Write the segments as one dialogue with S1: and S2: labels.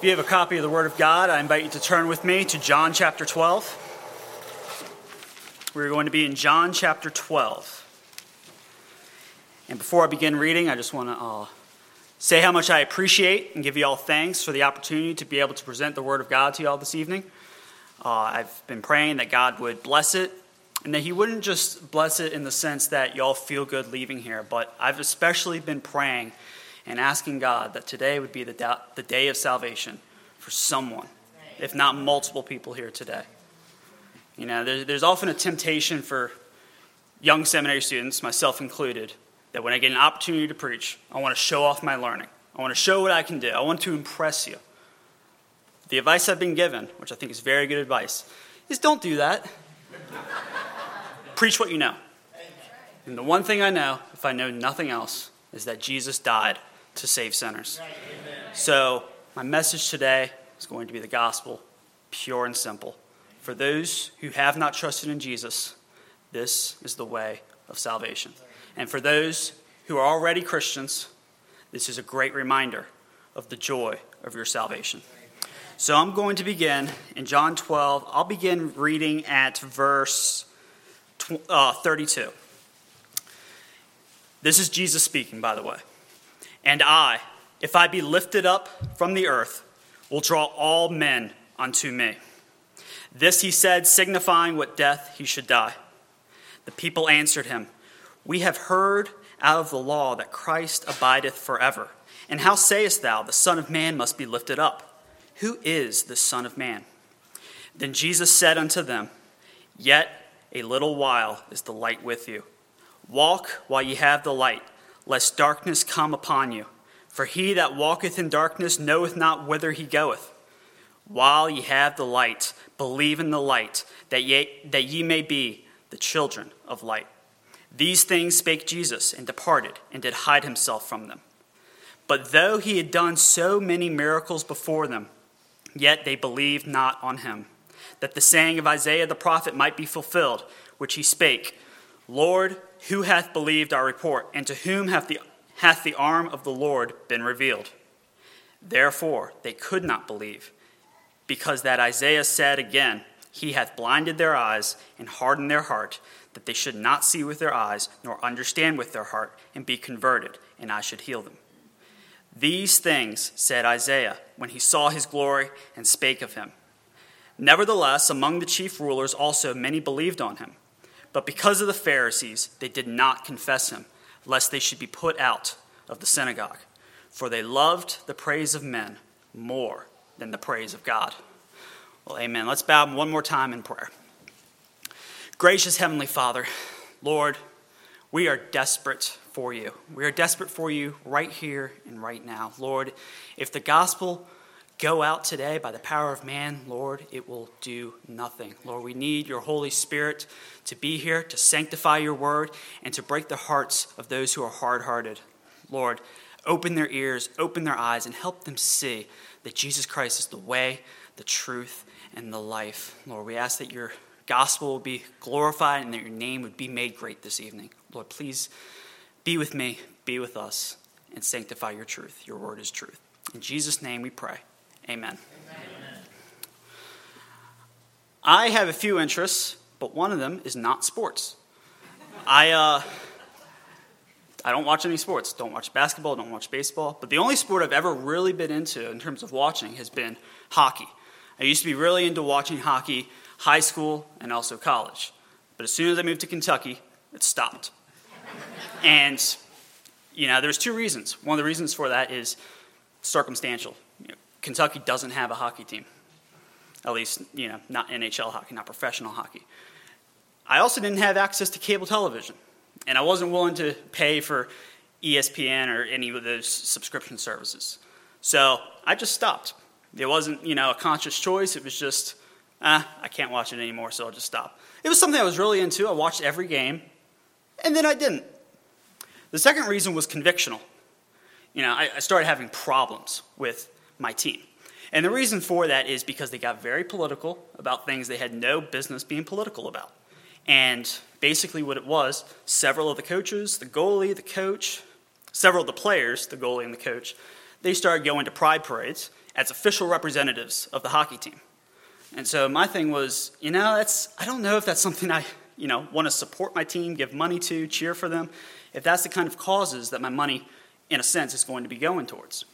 S1: If you have a copy of the Word of God, I invite you to turn with me to John chapter 12. We're going to be in John chapter 12. And before I begin reading, I just want to uh, say how much I appreciate and give you all thanks for the opportunity to be able to present the Word of God to you all this evening. Uh, I've been praying that God would bless it and that He wouldn't just bless it in the sense that y'all feel good leaving here, but I've especially been praying and asking God that today would be the, the day of salvation for someone, if not multiple people here today. You know, there's, there's often a temptation for young seminary students, myself included, that when I get an opportunity to preach, I want to show off my learning. I want to show what I can do. I want to impress you. The advice I've been given, which I think is very good advice, is don't do that. Preach what you know. And the one thing I know, if I know nothing else, is that Jesus died to save sinners. So, my message today is going to be the gospel, pure and simple. For those who have not trusted in Jesus, this is the way of salvation. And for those who are already Christians, this is a great reminder of the joy of your salvation. So I'm going to begin in John 12. I'll begin reading at verse uh, 32. This is Jesus speaking, by the way. And I, if I be lifted up from the earth, will draw all men unto me. This he said, signifying what death he should die. The people answered him, We have heard out of the law that Christ abideth forever. And how sayest thou, the Son of Man must be lifted up? Who is the Son of Man? Then Jesus said unto them, Yet a little while is the light with you. Walk while ye have the light lest darkness come upon you. For he that walketh in darkness knoweth not whither he goeth. While ye have the light, believe in the light, that ye, that ye may be the children of light. These things spake Jesus, and departed, and did hide himself from them. But though he had done so many miracles before them, yet they believed not on him, that the saying of Isaiah the prophet might be fulfilled, which he spake Lord, who hath believed our report, and to whom hath the, hath the arm of the Lord been revealed? Therefore they could not believe, because that Isaiah said again, He hath blinded their eyes and hardened their heart, that they should not see with their eyes, nor understand with their heart, and be converted, and I should heal them. These things said Isaiah when he saw his glory and spake of him. Nevertheless, among the chief rulers also many believed on him. But because of the Pharisees, they did not confess him, lest they should be put out of the synagogue. For they loved the praise of men more than the praise of God. Well, amen. Let's bow one more time in prayer. Gracious Heavenly Father, Lord, we are desperate for you. We are desperate for you right here and right now. Lord, if the gospel go out today by the power of man, Lord, it will do nothing. Lord, we need your Holy Spirit to be here, to sanctify your word, and to break the hearts of those who are hard hearted. Lord, open their ears, open their eyes, and help them see that Jesus Christ is the way, the truth, and the life. Lord, we ask that your gospel will be glorified and that your name would be made great this evening. Lord, please be with me, be with us, and sanctify your truth. Your word is truth. In Jesus' name we pray. Amen. Amen. I have a few interests, but one of them is not sports. I, uh, I don't watch any sports. Don't watch basketball, don't watch baseball. But the only sport I've ever really been into in terms of watching has been hockey. I used to be really into watching hockey high school and also college. But as soon as I moved to Kentucky, it stopped. and, you know, there's two reasons. One of the reasons for that is circumstantial. Kentucky doesn't have a hockey team. At least, you know, not NHL hockey, not professional hockey. I also didn't have access to cable television, and I wasn't willing to pay for ESPN or any of those subscription services. So I just stopped. It wasn't, you know, a conscious choice. It was just, ah, I can't watch it anymore, so I'll just stop. It was something I was really into. I watched every game, and then I didn't. The second reason was convictional. You know, I, I started having problems with my team. And the reason for that is because they got very political about things they had no business being political about. And basically, what it was several of the coaches, the goalie, the coach, several of the players, the goalie and the coach, they started going to pride parades as official representatives of the hockey team. And so my thing was, you know, that's I don't know if that's something I, you know, want to support my team, give money to, cheer for them, if that's the kind of causes that my money in a sense is going to be going towards.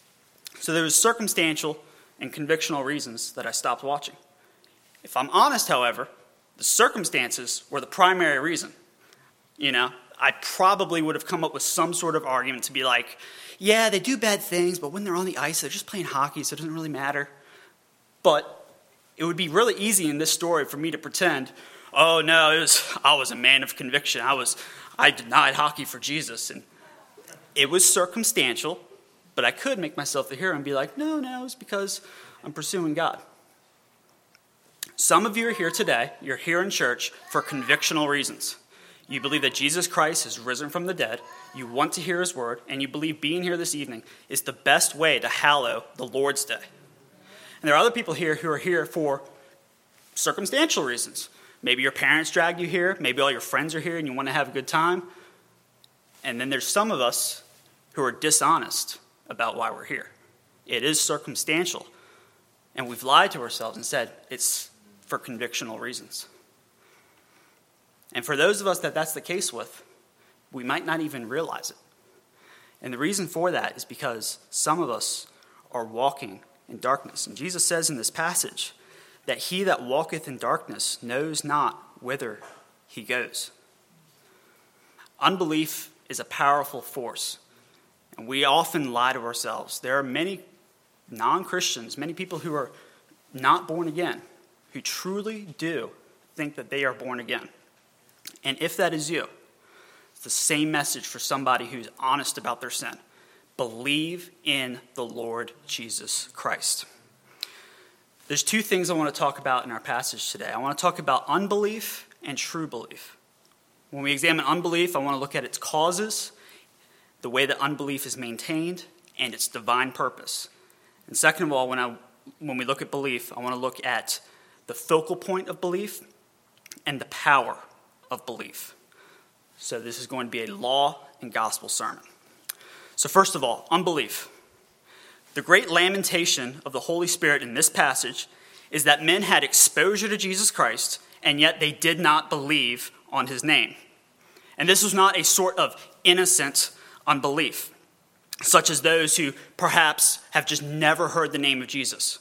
S1: So there was circumstantial and convictional reasons that I stopped watching. If I'm honest, however, the circumstances were the primary reason. You know, I probably would have come up with some sort of argument to be like, yeah, they do bad things, but when they're on the ice, they're just playing hockey, so it doesn't really matter. But it would be really easy in this story for me to pretend, oh no, was, I was a man of conviction. I was, I denied hockey for Jesus, and it was circumstantial. But I could make myself the hero and be like, no, no, it's because I'm pursuing God. Some of you are here today, you're here in church for convictional reasons. You believe that Jesus Christ has risen from the dead, you want to hear his word, and you believe being here this evening is the best way to hallow the Lord's day. And there are other people here who are here for circumstantial reasons. Maybe your parents dragged you here, maybe all your friends are here and you want to have a good time. And then there's some of us who are dishonest about why we're here. It is circumstantial. And we've lied to ourselves and said it's for convictional reasons. And for those of us that that's the case with, we might not even realize it. And the reason for that is because some of us are walking in darkness. And Jesus says in this passage that he that walketh in darkness knows not whither he goes. Unbelief is a powerful force and we often lie to ourselves. There are many non Christians, many people who are not born again, who truly do think that they are born again. And if that is you, it's the same message for somebody who's honest about their sin. Believe in the Lord Jesus Christ. There's two things I want to talk about in our passage today. I want to talk about unbelief and true belief. When we examine unbelief, I want to look at its causes the way that unbelief is maintained, and its divine purpose. And second of all, when, I, when we look at belief, I want to look at the focal point of belief and the power of belief. So this is going to be a law and gospel sermon. So, first of all, unbelief. The great lamentation of the Holy Spirit in this passage is that men had exposure to Jesus Christ, and yet they did not believe on his name. And this was not a sort of innocent unbelief, such as those who perhaps have just never heard the name of Jesus.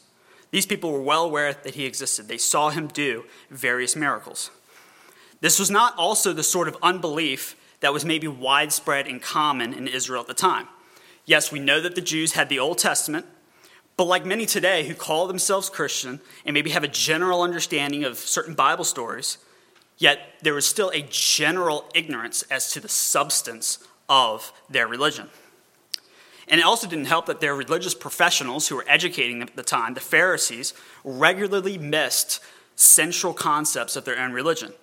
S1: These people were well aware that he existed, they saw him do various miracles. This was not also the sort of unbelief that was maybe widespread and common in Israel at the time. Yes, we know that the Jews had the Old Testament, but like many today who call themselves Christian and maybe have a general understanding of certain Bible stories, yet there was still a general ignorance as to the substance of their religion. And it also didn't help that their religious professionals who were educating them at the time, the Pharisees, regularly missed central concepts of their own religion.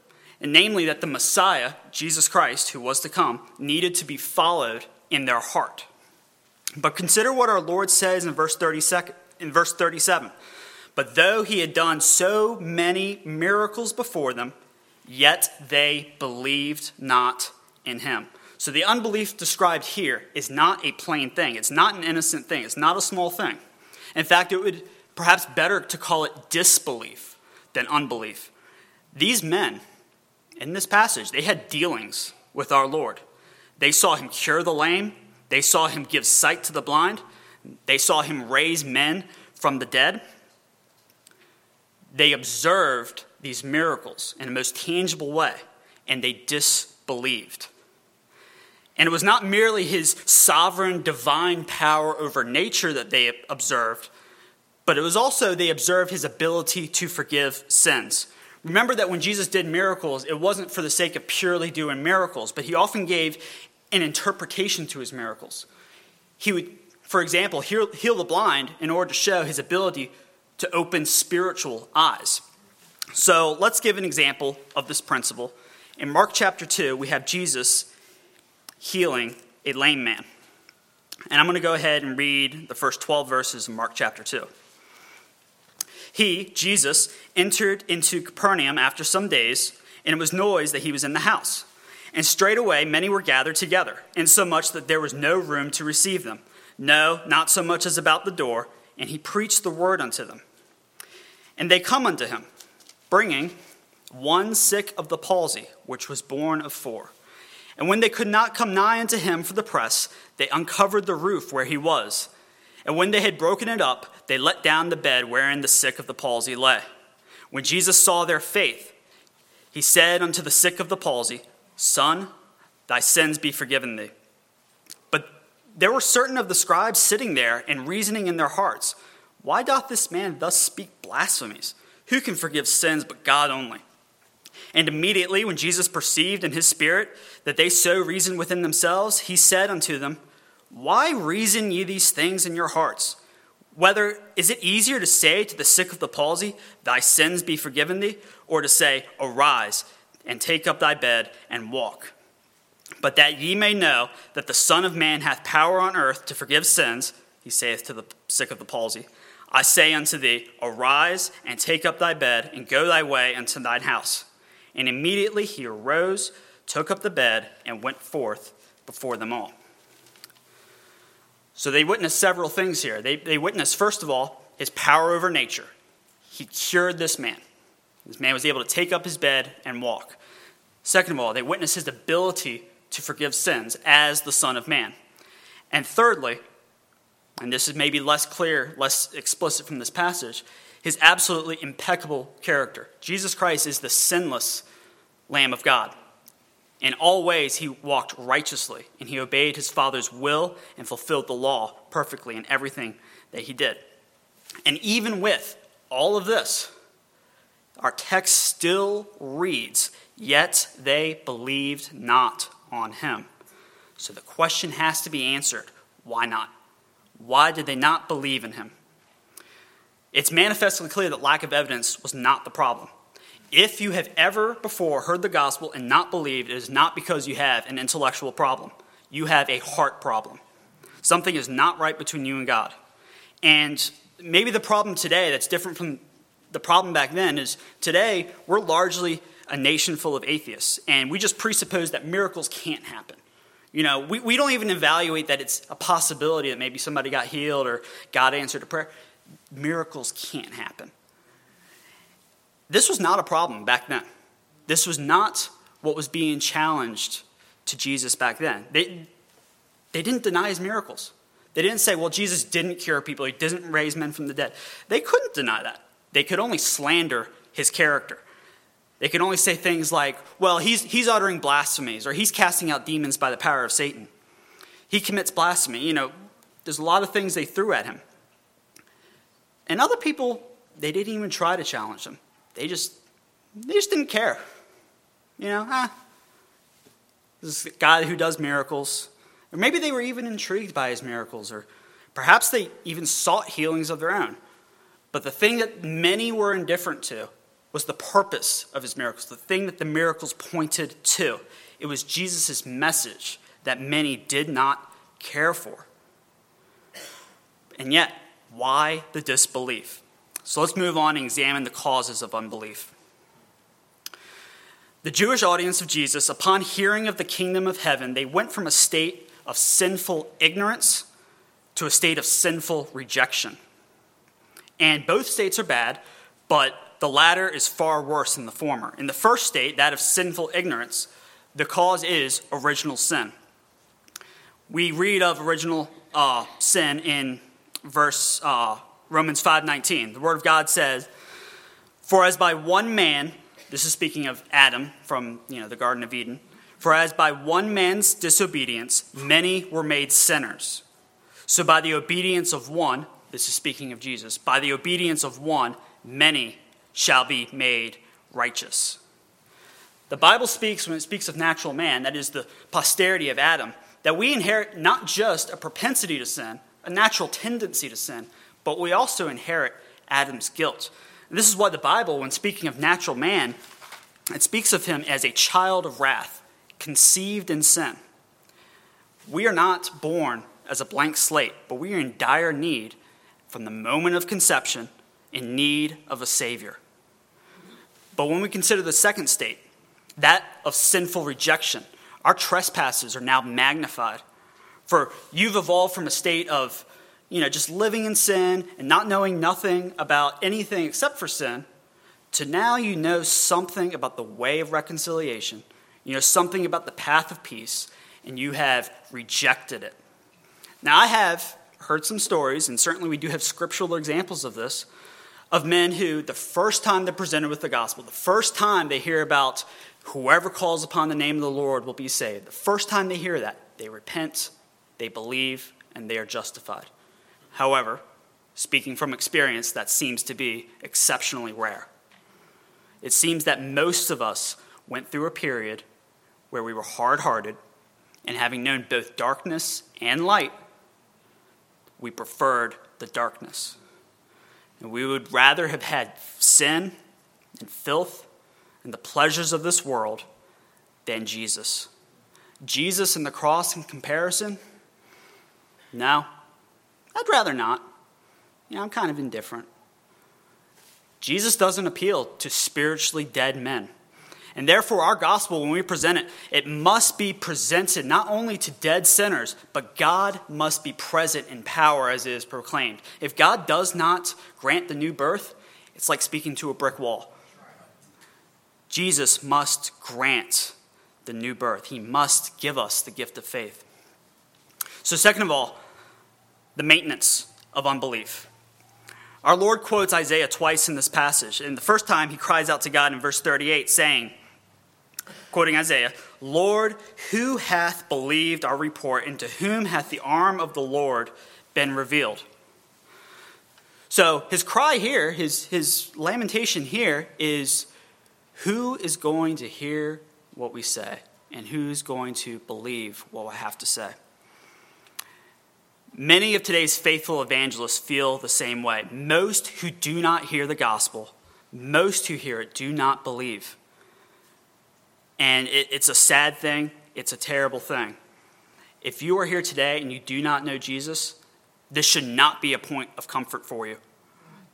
S1: And namely, that the Messiah, Jesus Christ, who was to come, needed to be followed in their heart. But consider what our Lord says in verse, 30 in verse 37. But though he had done so many miracles before them, yet they believed not in him. So the unbelief described here is not a plain thing. It's not an innocent thing. It's not a small thing. In fact, it would perhaps better to call it disbelief than unbelief. These men in this passage, they had dealings with our Lord. They saw him cure the lame, they saw him give sight to the blind, they saw him raise men from the dead. They observed these miracles in a most tangible way, and they disbelieved. And it was not merely his sovereign divine power over nature that they observed, but it was also they observed his ability to forgive sins. Remember that when Jesus did miracles, it wasn't for the sake of purely doing miracles, but he often gave an interpretation to his miracles. He would, for example, heal, heal the blind in order to show his ability to open spiritual eyes. So let's give an example of this principle. In Mark chapter 2, we have Jesus healing a lame man. And I'm going to go ahead and read the first 12 verses of Mark chapter 2. He, Jesus, entered into Capernaum after some days, and it was noise that he was in the house. And straightway many were gathered together, insomuch that there was no room to receive them. No, not so much as about the door, and he preached the word unto them. And they come unto him, bringing one sick of the palsy, which was borne of four. And when they could not come nigh unto him for the press, they uncovered the roof where he was. And when they had broken it up, they let down the bed wherein the sick of the palsy lay. When Jesus saw their faith, he said unto the sick of the palsy, Son, thy sins be forgiven thee. But there were certain of the scribes sitting there and reasoning in their hearts, Why doth this man thus speak blasphemies? Who can forgive sins but God only? And immediately, when Jesus perceived in his spirit that they so reasoned within themselves, he said unto them, Why reason ye these things in your hearts? Whether is it easier to say to the sick of the palsy, Thy sins be forgiven thee, or to say, Arise and take up thy bed and walk? But that ye may know that the Son of Man hath power on earth to forgive sins, he saith to the sick of the palsy, I say unto thee, Arise and take up thy bed and go thy way unto thine house. And immediately he arose, took up the bed, and went forth before them all. So they witnessed several things here. They, they witnessed, first of all, his power over nature. He cured this man. This man was able to take up his bed and walk. Second of all, they witnessed his ability to forgive sins as the Son of Man. And thirdly, and this is maybe less clear, less explicit from this passage, his absolutely impeccable character. Jesus Christ is the sinless Lamb of God. In all ways, he walked righteously, and he obeyed his Father's will and fulfilled the law perfectly in everything that he did. And even with all of this, our text still reads, Yet they believed not on him. So the question has to be answered why not? Why did they not believe in him? It's manifestly clear that lack of evidence was not the problem. If you have ever before heard the gospel and not believed, it is not because you have an intellectual problem. You have a heart problem. Something is not right between you and God. And maybe the problem today that's different from the problem back then is today we're largely a nation full of atheists, and we just presuppose that miracles can't happen. You know, we, we don't even evaluate that it's a possibility that maybe somebody got healed or God answered a prayer miracles can't happen. This was not a problem back then. This was not what was being challenged to Jesus back then. They, they didn't deny his miracles. They didn't say, well, Jesus didn't cure people, he didn't raise men from the dead. They couldn't deny that. They could only slander his character. They could only say things like, well, he's, he's uttering blasphemies, or he's casting out demons by the power of Satan. He commits blasphemy. You know, there's a lot of things they threw at him. And other people, they didn't even try to challenge him. They just, they just didn't care. You know, ah, this guy who does miracles. Or maybe they were even intrigued by his miracles, or perhaps they even sought healings of their own. But the thing that many were indifferent to was the purpose of his miracles, the thing that the miracles pointed to. It was Jesus' message that many did not care for. And yet, why the disbelief? So let's move on and examine the causes of unbelief. The Jewish audience of Jesus, upon hearing of the kingdom of heaven, they went from a state of sinful ignorance to a state of sinful rejection. And both states are bad, but the latter is far worse than the former. In the first state, that of sinful ignorance, the cause is original sin. We read of original uh, sin in verse uh, Romans 5:19. The word of God says, "For as by one man, this is speaking of Adam from, you know, the garden of Eden, for as by one man's disobedience many were made sinners, so by the obedience of one, this is speaking of Jesus, by the obedience of one many shall be made righteous." The Bible speaks when it speaks of natural man, that is the posterity of Adam, that we inherit not just a propensity to sin, a natural tendency to sin, but we also inherit Adam's guilt. And this is why the Bible, when speaking of natural man, it speaks of him as a child of wrath, conceived in sin. We are not born as a blank slate, but we are in dire need from the moment of conception, in need of a Savior. But when we consider the second state, that of sinful rejection, our trespasses are now magnified for you've evolved from a state of, you know, just living in sin and not knowing nothing about anything except for sin, to now you know something about the way of reconciliation, you know something about the path of peace, and you have rejected it. Now, I have heard some stories, and certainly we do have scriptural examples of this, of men who, the first time they're presented with the gospel, the first time they hear about whoever calls upon the name of the Lord will be saved, the first time they hear that, they repent, they believe, and they are justified. However, speaking from experience, that seems to be exceptionally rare. It seems that most of us went through a period where we were hard hearted, and having known both darkness and light, we preferred the darkness. And we would rather have had sin and filth and the pleasures of this world than Jesus. Jesus and the cross in comparison? No, I'd rather not. You know, I'm kind of indifferent. Jesus doesn't appeal to spiritually dead men. And therefore, our gospel, when we present it, it must be presented not only to dead sinners, but God must be present in power as it is proclaimed. If God does not grant the new birth, it's like speaking to a brick wall. Jesus must grant the new birth, He must give us the gift of faith. So, second of all, the maintenance of unbelief. Our Lord quotes Isaiah twice in this passage. And the first time, he cries out to God in verse 38, saying, quoting Isaiah, Lord, who hath believed our report, and to whom hath the arm of the Lord been revealed? So his cry here, his, his lamentation here is who is going to hear what we say, and who's going to believe what we have to say? Many of today's faithful evangelists feel the same way. Most who do not hear the gospel, most who hear it, do not believe. And it, it's a sad thing, it's a terrible thing. If you are here today and you do not know Jesus, this should not be a point of comfort for you.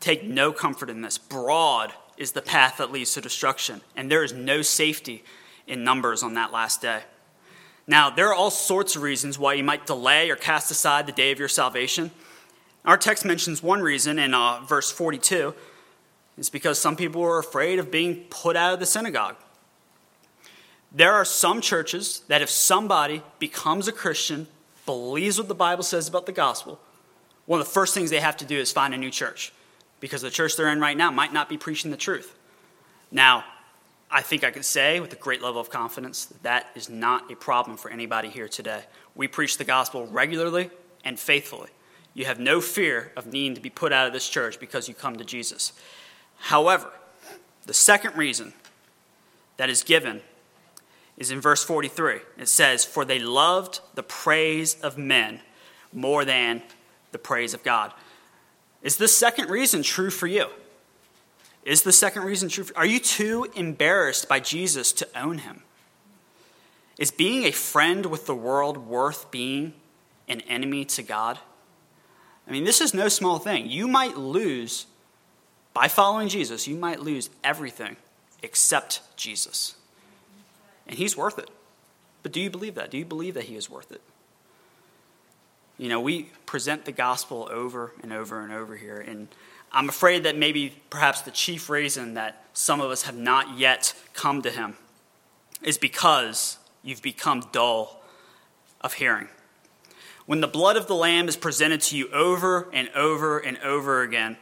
S1: Take no comfort in this. Broad is the path that leads to destruction, and there is no safety in numbers on that last day. Now, there are all sorts of reasons why you might delay or cast aside the day of your salvation. Our text mentions one reason in uh, verse 42. It's because some people were afraid of being put out of the synagogue. There are some churches that if somebody becomes a Christian, believes what the Bible says about the gospel, one of the first things they have to do is find a new church because the church they're in right now might not be preaching the truth. Now, I think I can say with a great level of confidence that that is not a problem for anybody here today. We preach the gospel regularly and faithfully. You have no fear of needing to be put out of this church because you come to Jesus. However, the second reason that is given is in verse 43. It says, For they loved the praise of men more than the praise of God. Is this second reason true for you? Is the second reason true? Are you too embarrassed by Jesus to own him? Is being a friend with the world worth being an enemy to God? I mean, this is no small thing. You might lose, by following Jesus, you might lose everything except Jesus. And he's worth it. But do you believe that? Do you believe that he is worth it? You know, we present the gospel over and over and over here, and I'm afraid that maybe perhaps the chief reason that some of us have not yet come to him is because you've become dull of hearing. When the blood of the Lamb is presented to you over and over and over again,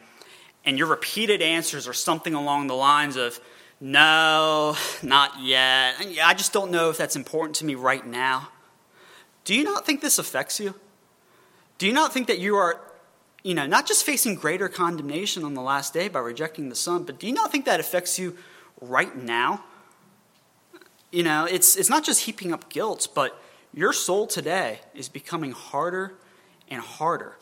S1: and your repeated answers are something along the lines of, no, not yet. I just don't know if that's important to me right now. Do you not think this affects you? Do you not think that you are you know, not just facing greater condemnation on the last day by rejecting the Son, but do you not think that affects you right now? You know, it's, it's not just heaping up guilt, but your soul today is becoming harder and harder.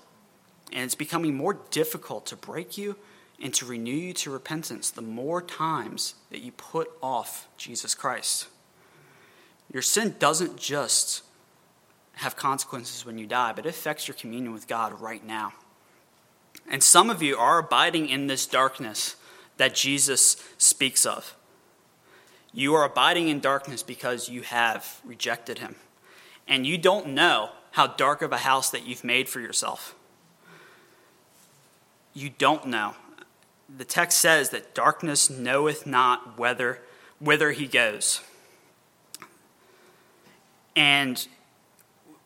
S1: And it's becoming more difficult to break you and to renew you to repentance the more times that you put off Jesus Christ. Your sin doesn't just have consequences when you die, but it affects your communion with God right now. And some of you are abiding in this darkness that Jesus speaks of. You are abiding in darkness because you have rejected him. And you don't know how dark of a house that you've made for yourself. you don't know. The text says that darkness knoweth not whither, whither he goes. And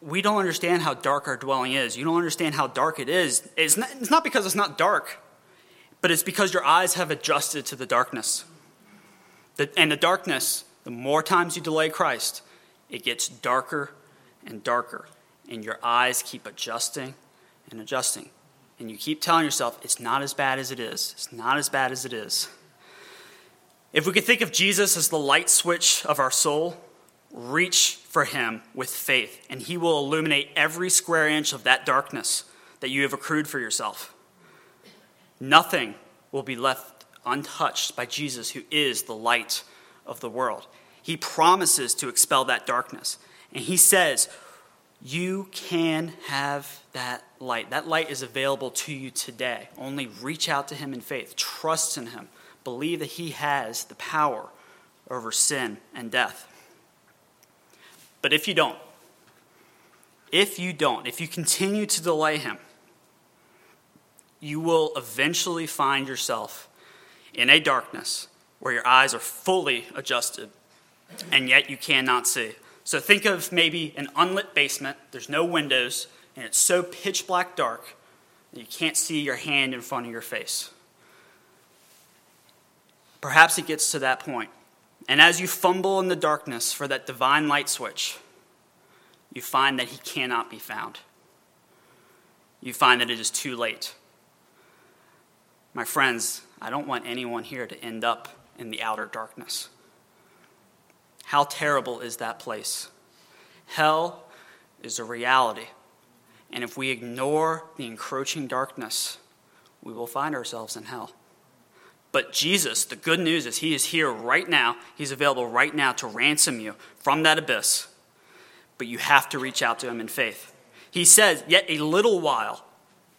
S1: we don't understand how dark our dwelling is. You don't understand how dark it is. It's not, it's not because it's not dark, but it's because your eyes have adjusted to the darkness. The, and the darkness, the more times you delay Christ, it gets darker and darker. And your eyes keep adjusting and adjusting. And you keep telling yourself, it's not as bad as it is. It's not as bad as it is. If we could think of Jesus as the light switch of our soul, reach for him with faith, and he will illuminate every square inch of that darkness that you have accrued for yourself. Nothing will be left untouched by Jesus, who is the light of the world. He promises to expel that darkness. And he says, You can have that light. That light is available to you today. Only reach out to him in faith, trust in him, believe that he has the power over sin and death. But if you don't, if you don't, if you continue to delay him, you will eventually find yourself in a darkness where your eyes are fully adjusted and yet you cannot see. So think of maybe an unlit basement, there's no windows, and it's so pitch black dark that you can't see your hand in front of your face. Perhaps it gets to that point. And as you fumble in the darkness for that divine light switch, you find that he cannot be found. You find that it is too late. My friends, I don't want anyone here to end up in the outer darkness. How terrible is that place? Hell is a reality. And if we ignore the encroaching darkness, we will find ourselves in hell. But Jesus, the good news is He is here right now. He's available right now to ransom you from that abyss. But you have to reach out to Him in faith. He says, Yet a little while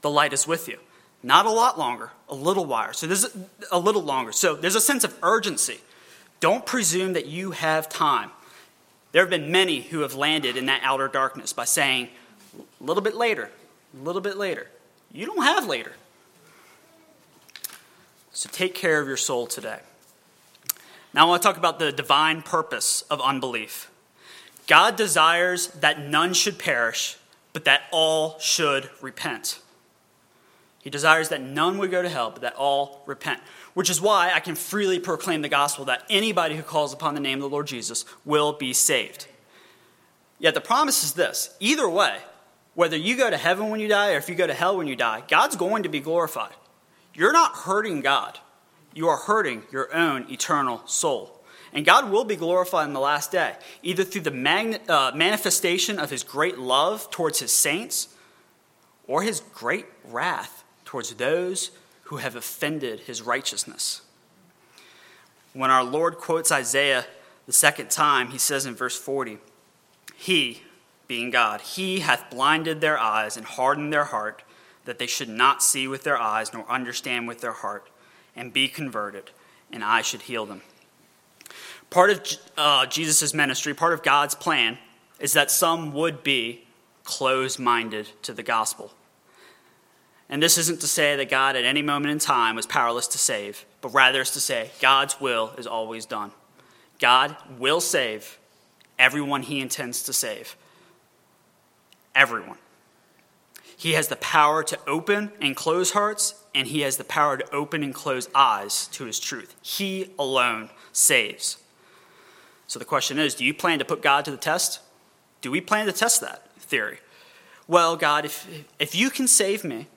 S1: the light is with you. Not a lot longer, a little while. So there's a little longer. So there's a sense of urgency. Don't presume that you have time. There have been many who have landed in that outer darkness by saying, a little bit later, a little bit later. You don't have later. So take care of your soul today. Now, I want to talk about the divine purpose of unbelief. God desires that none should perish, but that all should repent. He desires that none would go to hell, but that all repent. Which is why I can freely proclaim the gospel that anybody who calls upon the name of the Lord Jesus will be saved. Yet the promise is this either way, whether you go to heaven when you die or if you go to hell when you die, God's going to be glorified. You're not hurting God, you are hurting your own eternal soul. And God will be glorified in the last day, either through the magn- uh, manifestation of his great love towards his saints or his great wrath towards those who have offended his righteousness. When our Lord quotes Isaiah the second time, he says in verse 40, He, being God, He hath blinded their eyes and hardened their heart, that they should not see with their eyes nor understand with their heart, and be converted, and I should heal them. Part of uh, Jesus' ministry, part of God's plan, is that some would be closed minded to the gospel. And this isn't to say that God at any moment in time was powerless to save, but rather is to say God's will is always done. God will save everyone he intends to save. Everyone. He has the power to open and close hearts, and he has the power to open and close eyes to his truth. He alone saves. So the question is do you plan to put God to the test? Do we plan to test that theory? Well, God, if, if you can save me,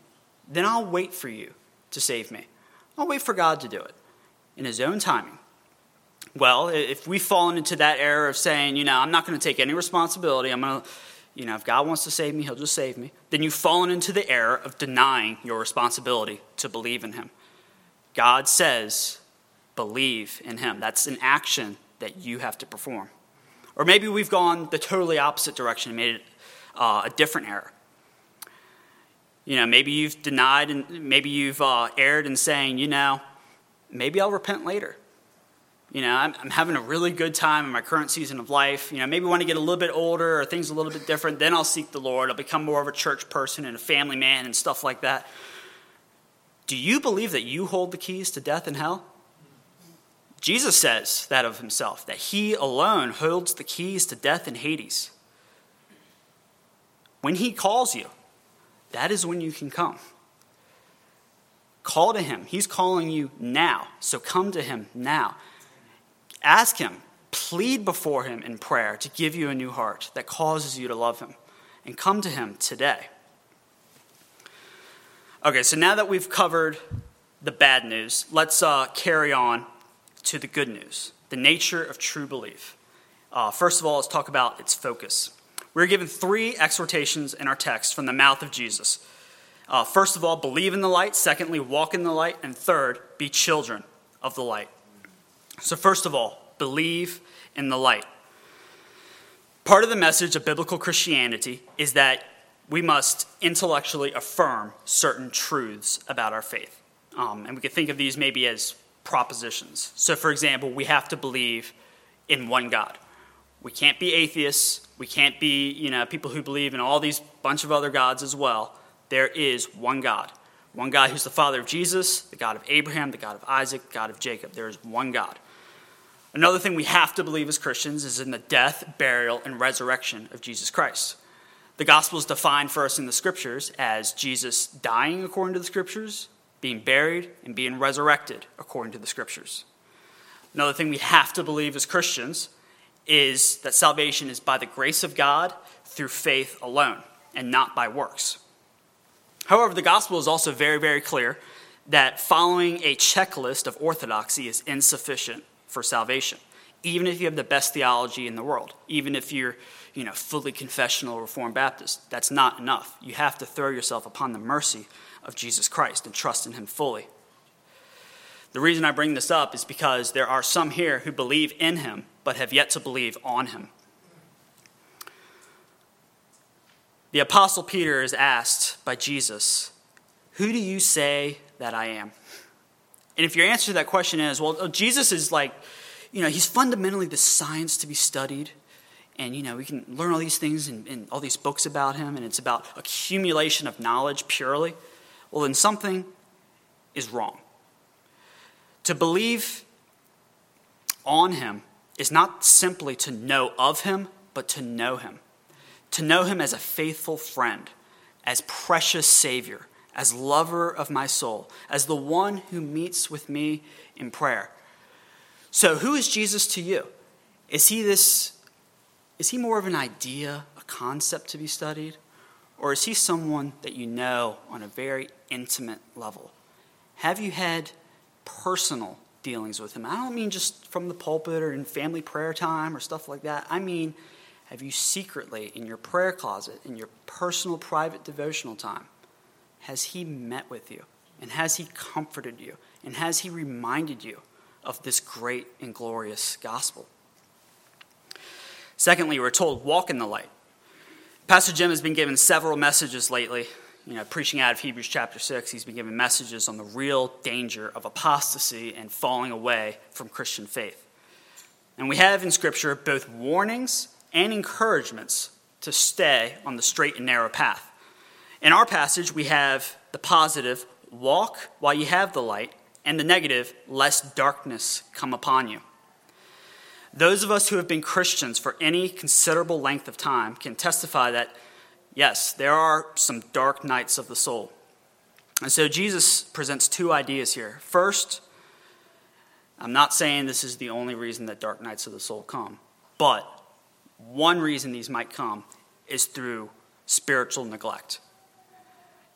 S1: then I'll wait for you to save me. I'll wait for God to do it in His own timing. Well, if we've fallen into that error of saying, you know, I'm not going to take any responsibility, I'm going to, you know, if God wants to save me, He'll just save me, then you've fallen into the error of denying your responsibility to believe in Him. God says, believe in Him. That's an action that you have to perform. Or maybe we've gone the totally opposite direction and made it uh, a different error. You know, maybe you've denied and maybe you've uh, erred in saying, you know, maybe I'll repent later. You know, I'm, I'm, having a really good time in my current season of life. You know, maybe when I get a little bit older or things a little bit different, then I'll seek the Lord. I'll become more of a church person and a family man and stuff like that. Do you believe that you hold the keys to death and hell? Jesus says that of himself, that he alone holds the keys to death and Hades. When he calls you, that is when you can come. Call to him. He's calling you now. So come to him now. Ask him, plead before him in prayer to give you a new heart that causes you to love him. And come to him today. Okay, so now that we've covered the bad news, let's uh, carry on to the good news the nature of true belief. Uh, first of all, let's talk about its focus. We're given three exhortations in our text from the mouth of Jesus. Uh, first of all, believe in the light. Secondly, walk in the light. And third, be children of the light. So, first of all, believe in the light. Part of the message of biblical Christianity is that we must intellectually affirm certain truths about our faith. Um, and we could think of these maybe as propositions. So, for example, we have to believe in one God. We can't be atheists. We can't be, you know, people who believe in all these bunch of other gods as well. There is one God. One God who's the Father of Jesus, the God of Abraham, the God of Isaac, the God of Jacob. There is one God. Another thing we have to believe as Christians is in the death, burial, and resurrection of Jesus Christ. The gospel is defined for us in the scriptures as Jesus dying according to the scriptures, being buried, and being resurrected according to the scriptures. Another thing we have to believe as Christians is that salvation is by the grace of God through faith alone and not by works. However, the gospel is also very, very clear that following a checklist of orthodoxy is insufficient for salvation, even if you have the best theology in the world, even if you're you know, fully confessional Reformed Baptist. That's not enough. You have to throw yourself upon the mercy of Jesus Christ and trust in Him fully. The reason I bring this up is because there are some here who believe in Him but have yet to believe on Him. The Apostle Peter is asked by Jesus, Who do you say that I am? And if your answer to that question is, well, oh, Jesus is like, you know, he's fundamentally the science to be studied. And, you know, we can learn all these things and, in all these books about him, and it's about accumulation of knowledge purely. Well, then something is wrong. To believe on him is not simply to know of him, but to know him. To know him as a faithful friend, as precious Savior, as lover of my soul, as the one who meets with me in prayer. So, who is Jesus to you? Is he this is he more of an idea, a concept to be studied, or is he someone that you know on a very intimate level? Have you had personal dealings with him? I don't mean just from the pulpit or in family prayer time or stuff like that. I mean, have you secretly in your prayer closet, in your personal private devotional time, has He met with you? And has He comforted you? And has He reminded you of this great and glorious gospel? Secondly, we're told, walk in the light. Pastor Jim has been given several messages lately. You know, preaching out of Hebrews chapter 6, he's been given messages on the real danger of apostasy and falling away from Christian faith. And we have in Scripture both warnings and encouragements to stay on the straight and narrow path. In our passage, we have the positive, walk while you have the light, and the negative, lest darkness come upon you. Those of us who have been Christians for any considerable length of time can testify that, yes, there are some dark nights of the soul. And so Jesus presents two ideas here. First, I'm not saying this is the only reason that dark nights of the soul come, but one reason these might come is through spiritual neglect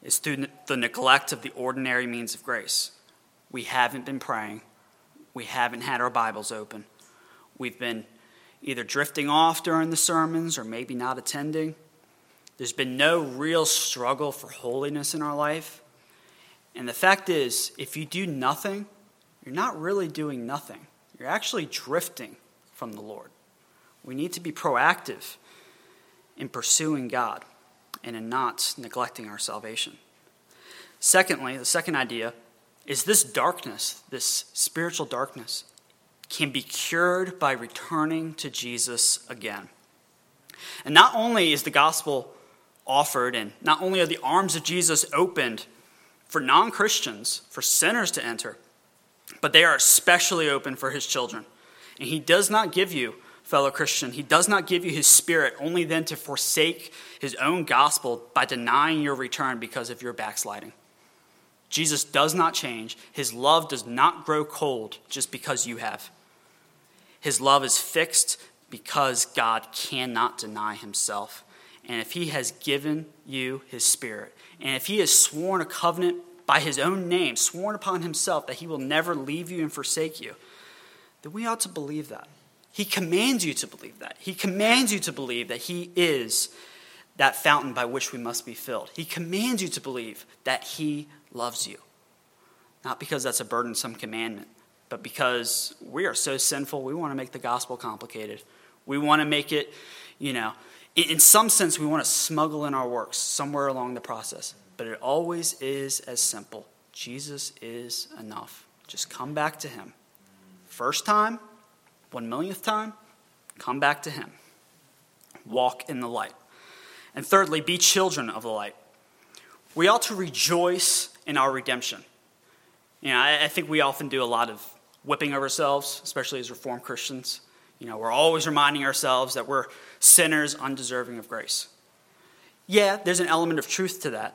S1: is through the neglect of the ordinary means of grace. We haven't been praying, we haven't had our Bibles open, we've been either drifting off during the sermons or maybe not attending. There's been no real struggle for holiness in our life. And the fact is, if you do nothing, you're not really doing nothing. You're actually drifting from the Lord. We need to be proactive in pursuing God and in not neglecting our salvation. Secondly, the second idea is this darkness, this spiritual darkness, can be cured by returning to Jesus again. And not only is the gospel offered, and not only are the arms of Jesus opened for non Christians, for sinners to enter, but they are especially open for his children. And he does not give you, fellow Christian, he does not give you his spirit only then to forsake his own gospel by denying your return because of your backsliding. Jesus does not change. His love does not grow cold just because you have. His love is fixed because God cannot deny himself. And if he has given you his spirit, and if he has sworn a covenant by his own name, sworn upon himself that he will never leave you and forsake you, then we ought to believe that. He commands you to believe that. He commands you to believe that he is that fountain by which we must be filled. He commands you to believe that he loves you. Not because that's a burdensome commandment, but because we are so sinful, we want to make the gospel complicated. We want to make it, you know, in some sense, we want to smuggle in our works somewhere along the process. But it always is as simple Jesus is enough. Just come back to Him. First time, one millionth time, come back to Him. Walk in the light. And thirdly, be children of the light. We ought to rejoice in our redemption. You know, I, I think we often do a lot of whipping of ourselves, especially as Reformed Christians. You know, we're always reminding ourselves that we're sinners undeserving of grace. Yeah, there's an element of truth to that,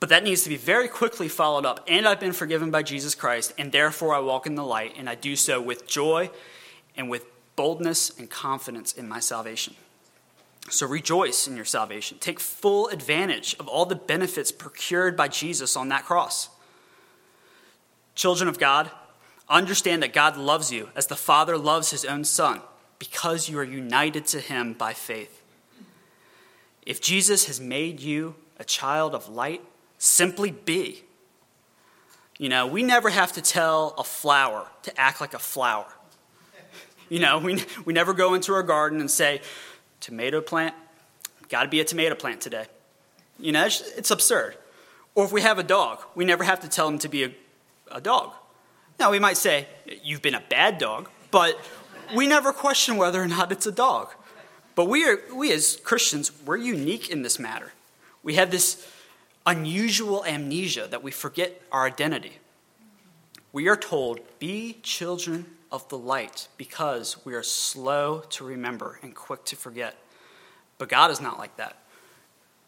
S1: but that needs to be very quickly followed up. And I've been forgiven by Jesus Christ, and therefore I walk in the light, and I do so with joy and with boldness and confidence in my salvation. So rejoice in your salvation. Take full advantage of all the benefits procured by Jesus on that cross. Children of God, understand that God loves you as the Father loves his own Son because you are united to him by faith. If Jesus has made you a child of light, simply be. You know, we never have to tell a flower to act like a flower. You know, we, we never go into our garden and say, tomato plant, got to be a tomato plant today. You know, it's, it's, absurd. Or if we have a dog, we never have to tell him to be a, a dog. Now, we might say, you've been a bad dog, but we never question whether or not it's a dog. But we, are, we as Christians, we're unique in this matter. We have this unusual amnesia that we forget our identity. We are told, be children of the light because we are slow to remember and quick to forget. But God is not like that.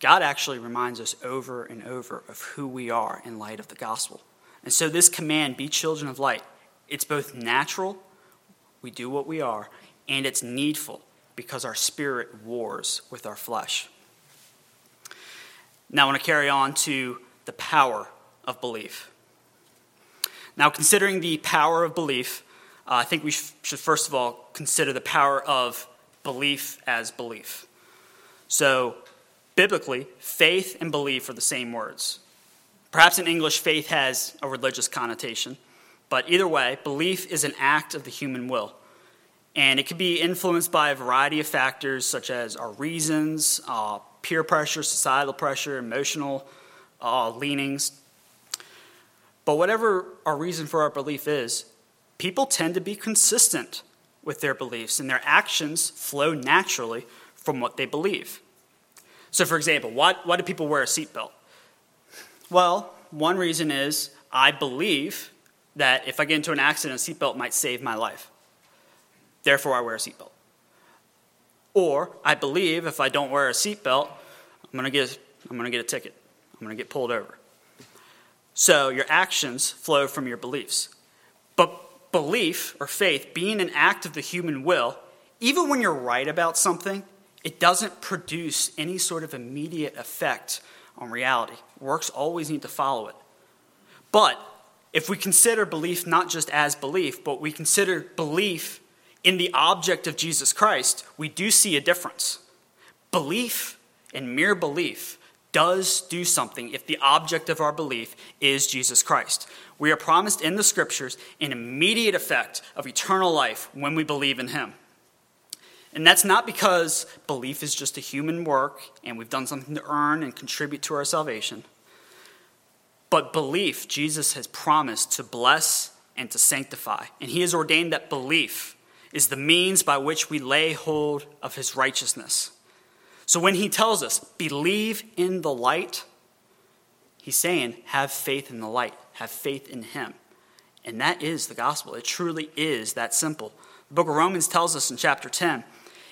S1: God actually reminds us over and over of who we are in light of the gospel. And so, this command, be children of light, it's both natural, we do what we are, and it's needful because our spirit wars with our flesh. Now, I want to carry on to the power of belief. Now, considering the power of belief, I think we should first of all consider the power of belief as belief. So, biblically, faith and belief are the same words. Perhaps in English, faith has a religious connotation, but either way, belief is an act of the human will. And it can be influenced by a variety of factors, such as our reasons, uh, peer pressure, societal pressure, emotional uh, leanings. But whatever our reason for our belief is, people tend to be consistent with their beliefs, and their actions flow naturally from what they believe. So, for example, why, why do people wear a seatbelt? Well, one reason is I believe that if I get into an accident, a seatbelt might save my life. Therefore, I wear a seatbelt. Or I believe if I don't wear a seatbelt, I'm going to get I'm going to get a ticket. I'm going to get pulled over. So your actions flow from your beliefs. But belief or faith, being an act of the human will, even when you're right about something, it doesn't produce any sort of immediate effect on reality. Works always need to follow it. But if we consider belief not just as belief, but we consider belief in the object of Jesus Christ, we do see a difference. Belief and mere belief does do something if the object of our belief is Jesus Christ. We are promised in the scriptures an immediate effect of eternal life when we believe in Him. And that's not because belief is just a human work and we've done something to earn and contribute to our salvation. But belief, Jesus has promised to bless and to sanctify. And He has ordained that belief is the means by which we lay hold of His righteousness. So when He tells us, believe in the light, He's saying, have faith in the light, have faith in Him. And that is the gospel. It truly is that simple. The book of Romans tells us in chapter 10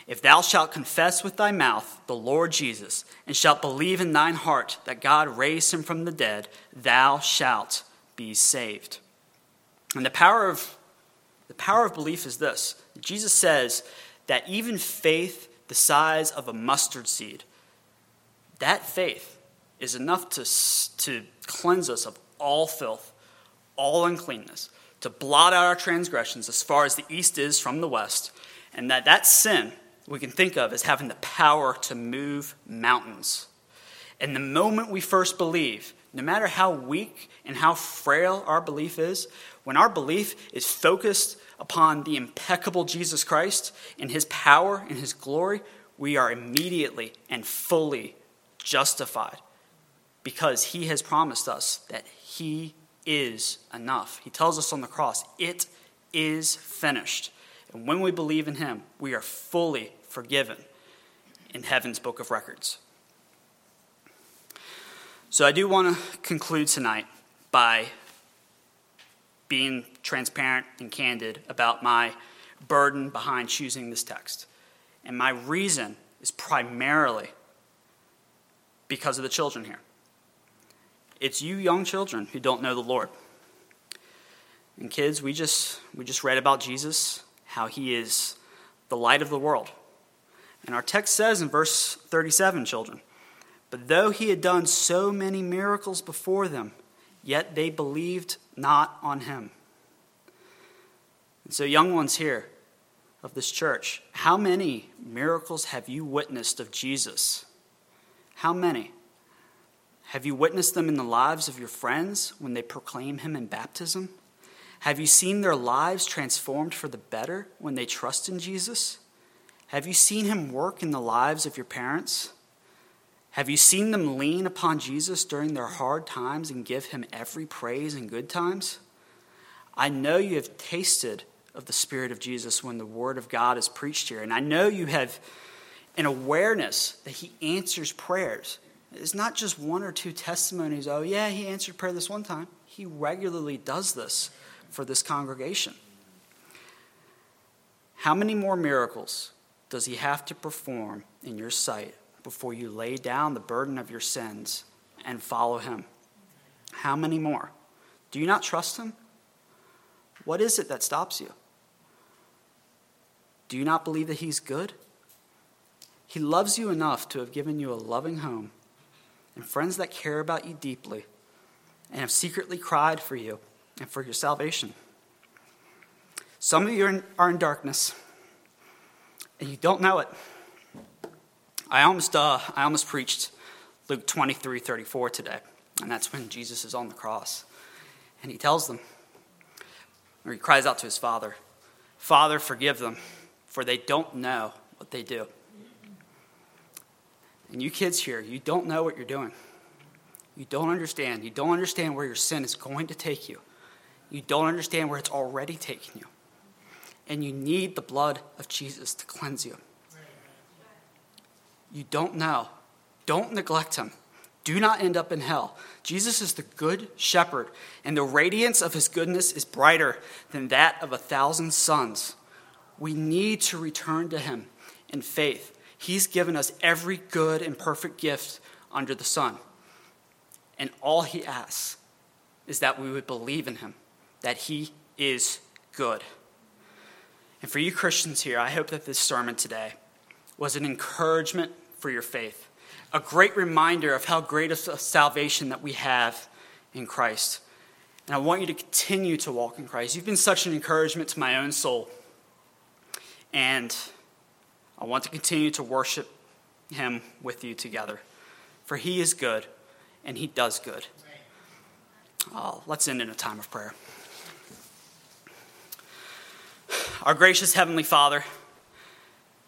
S1: if thou shalt confess with thy mouth the Lord Jesus, and shalt believe in thine heart that God raised him from the dead, thou shalt be saved. And the power of the power of belief is this. Jesus says that even faith the size of a mustard seed, that faith is enough to, to cleanse us of all filth, all uncleanness, to blot out our transgressions as far as the east is from the west, and that that sin we can think of as having the power to move mountains. And the moment we first believe, no matter how weak and how frail our belief is, when our belief is focused upon the impeccable Jesus Christ and his power and his glory, we are immediately and fully justified because he has promised us that he is enough. He tells us on the cross, it is finished. And when we believe in him, we are fully forgiven in heaven's book of records. So I do want to conclude tonight by being transparent and candid about my burden behind choosing this text. And my reason is primarily because of the children here. It's you young children who don't know the Lord. And kids, we just we just read about Jesus, how he is the light of the world. And our text says in verse 37, children, but though he had done so many miracles before them, yet they believed not on him. And so, young ones here of this church, how many miracles have you witnessed of Jesus? How many? Have you witnessed them in the lives of your friends when they proclaim him in baptism? Have you seen their lives transformed for the better when they trust in Jesus? Have you seen him work in the lives of your parents? Have you seen them lean upon Jesus during their hard times and give him every praise in good times? I know you have tasted of the Spirit of Jesus when the Word of God is preached here, and I know you have an awareness that he answers prayers. It's not just one or two testimonies, oh, yeah, he answered prayer this one time. He regularly does this for this congregation. How many more miracles does he have to perform in your sight before you lay down the burden of your sins and follow him? How many more? Do you not trust him? What is it that stops you? Do you not believe that he's good? He loves you enough to have given you a loving home and friends that care about you deeply and have secretly cried for you and for your salvation. Some of you are in, darkness and you don't know it. I almost, uh, I almost preached Luke 23 34 today, and that's when Jesus is on the cross. And he tells them, or he cries out to his father, Father, forgive them, for they don't know what they do. And you kids here, you don't know what you're doing. You don't understand. You don't understand where your sin is going to take you. You don't understand where it's already taken you and you need the blood of Jesus to cleanse you. You don't know. Don't neglect him. Do not end up in hell. Jesus is the good shepherd, and the radiance of his goodness is brighter than that of a thousand suns. We need to return to him in faith. He's given us every good and perfect gift under the sun. And all he asks is that we would believe in him, that he is good. And for you Christians here, I hope that this sermon today was an encouragement for your faith, a great reminder of how great a salvation that we have in Christ. And I want you to continue to walk in Christ. You've been such an encouragement to my own soul. And I want to continue to worship Him with you together. For He is good and He does good. Oh, let's end in a time of prayer. Our gracious Heavenly Father,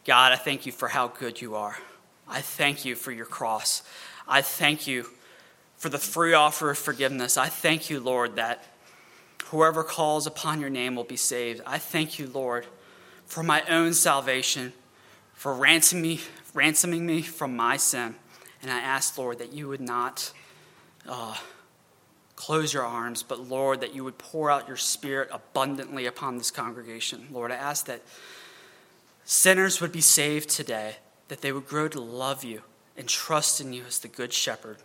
S1: God, I thank you for how good you are. I thank you for your cross. I thank you for the free offer of forgiveness. I thank you, Lord, that whoever calls upon your name will be saved. I thank you, Lord, for my own salvation, for ransoming me, ransoming me from my sin. And I ask, Lord, that you would not uh, close your arms, but Lord, that you would pour out your Spirit abundantly upon this congregation. Lord, I ask that sinners would be saved today, that they would grow to love you and trust in you as the Good Shepherd.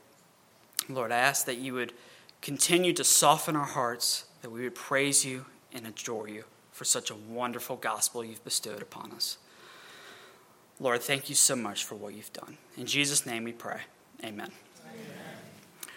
S1: Lord, I ask that you would continue to soften our hearts, that we would praise you and adore you for such a wonderful gospel you've bestowed upon us. Lord, thank you so much for what you've done. In Jesus' name we pray. Amen. Amen.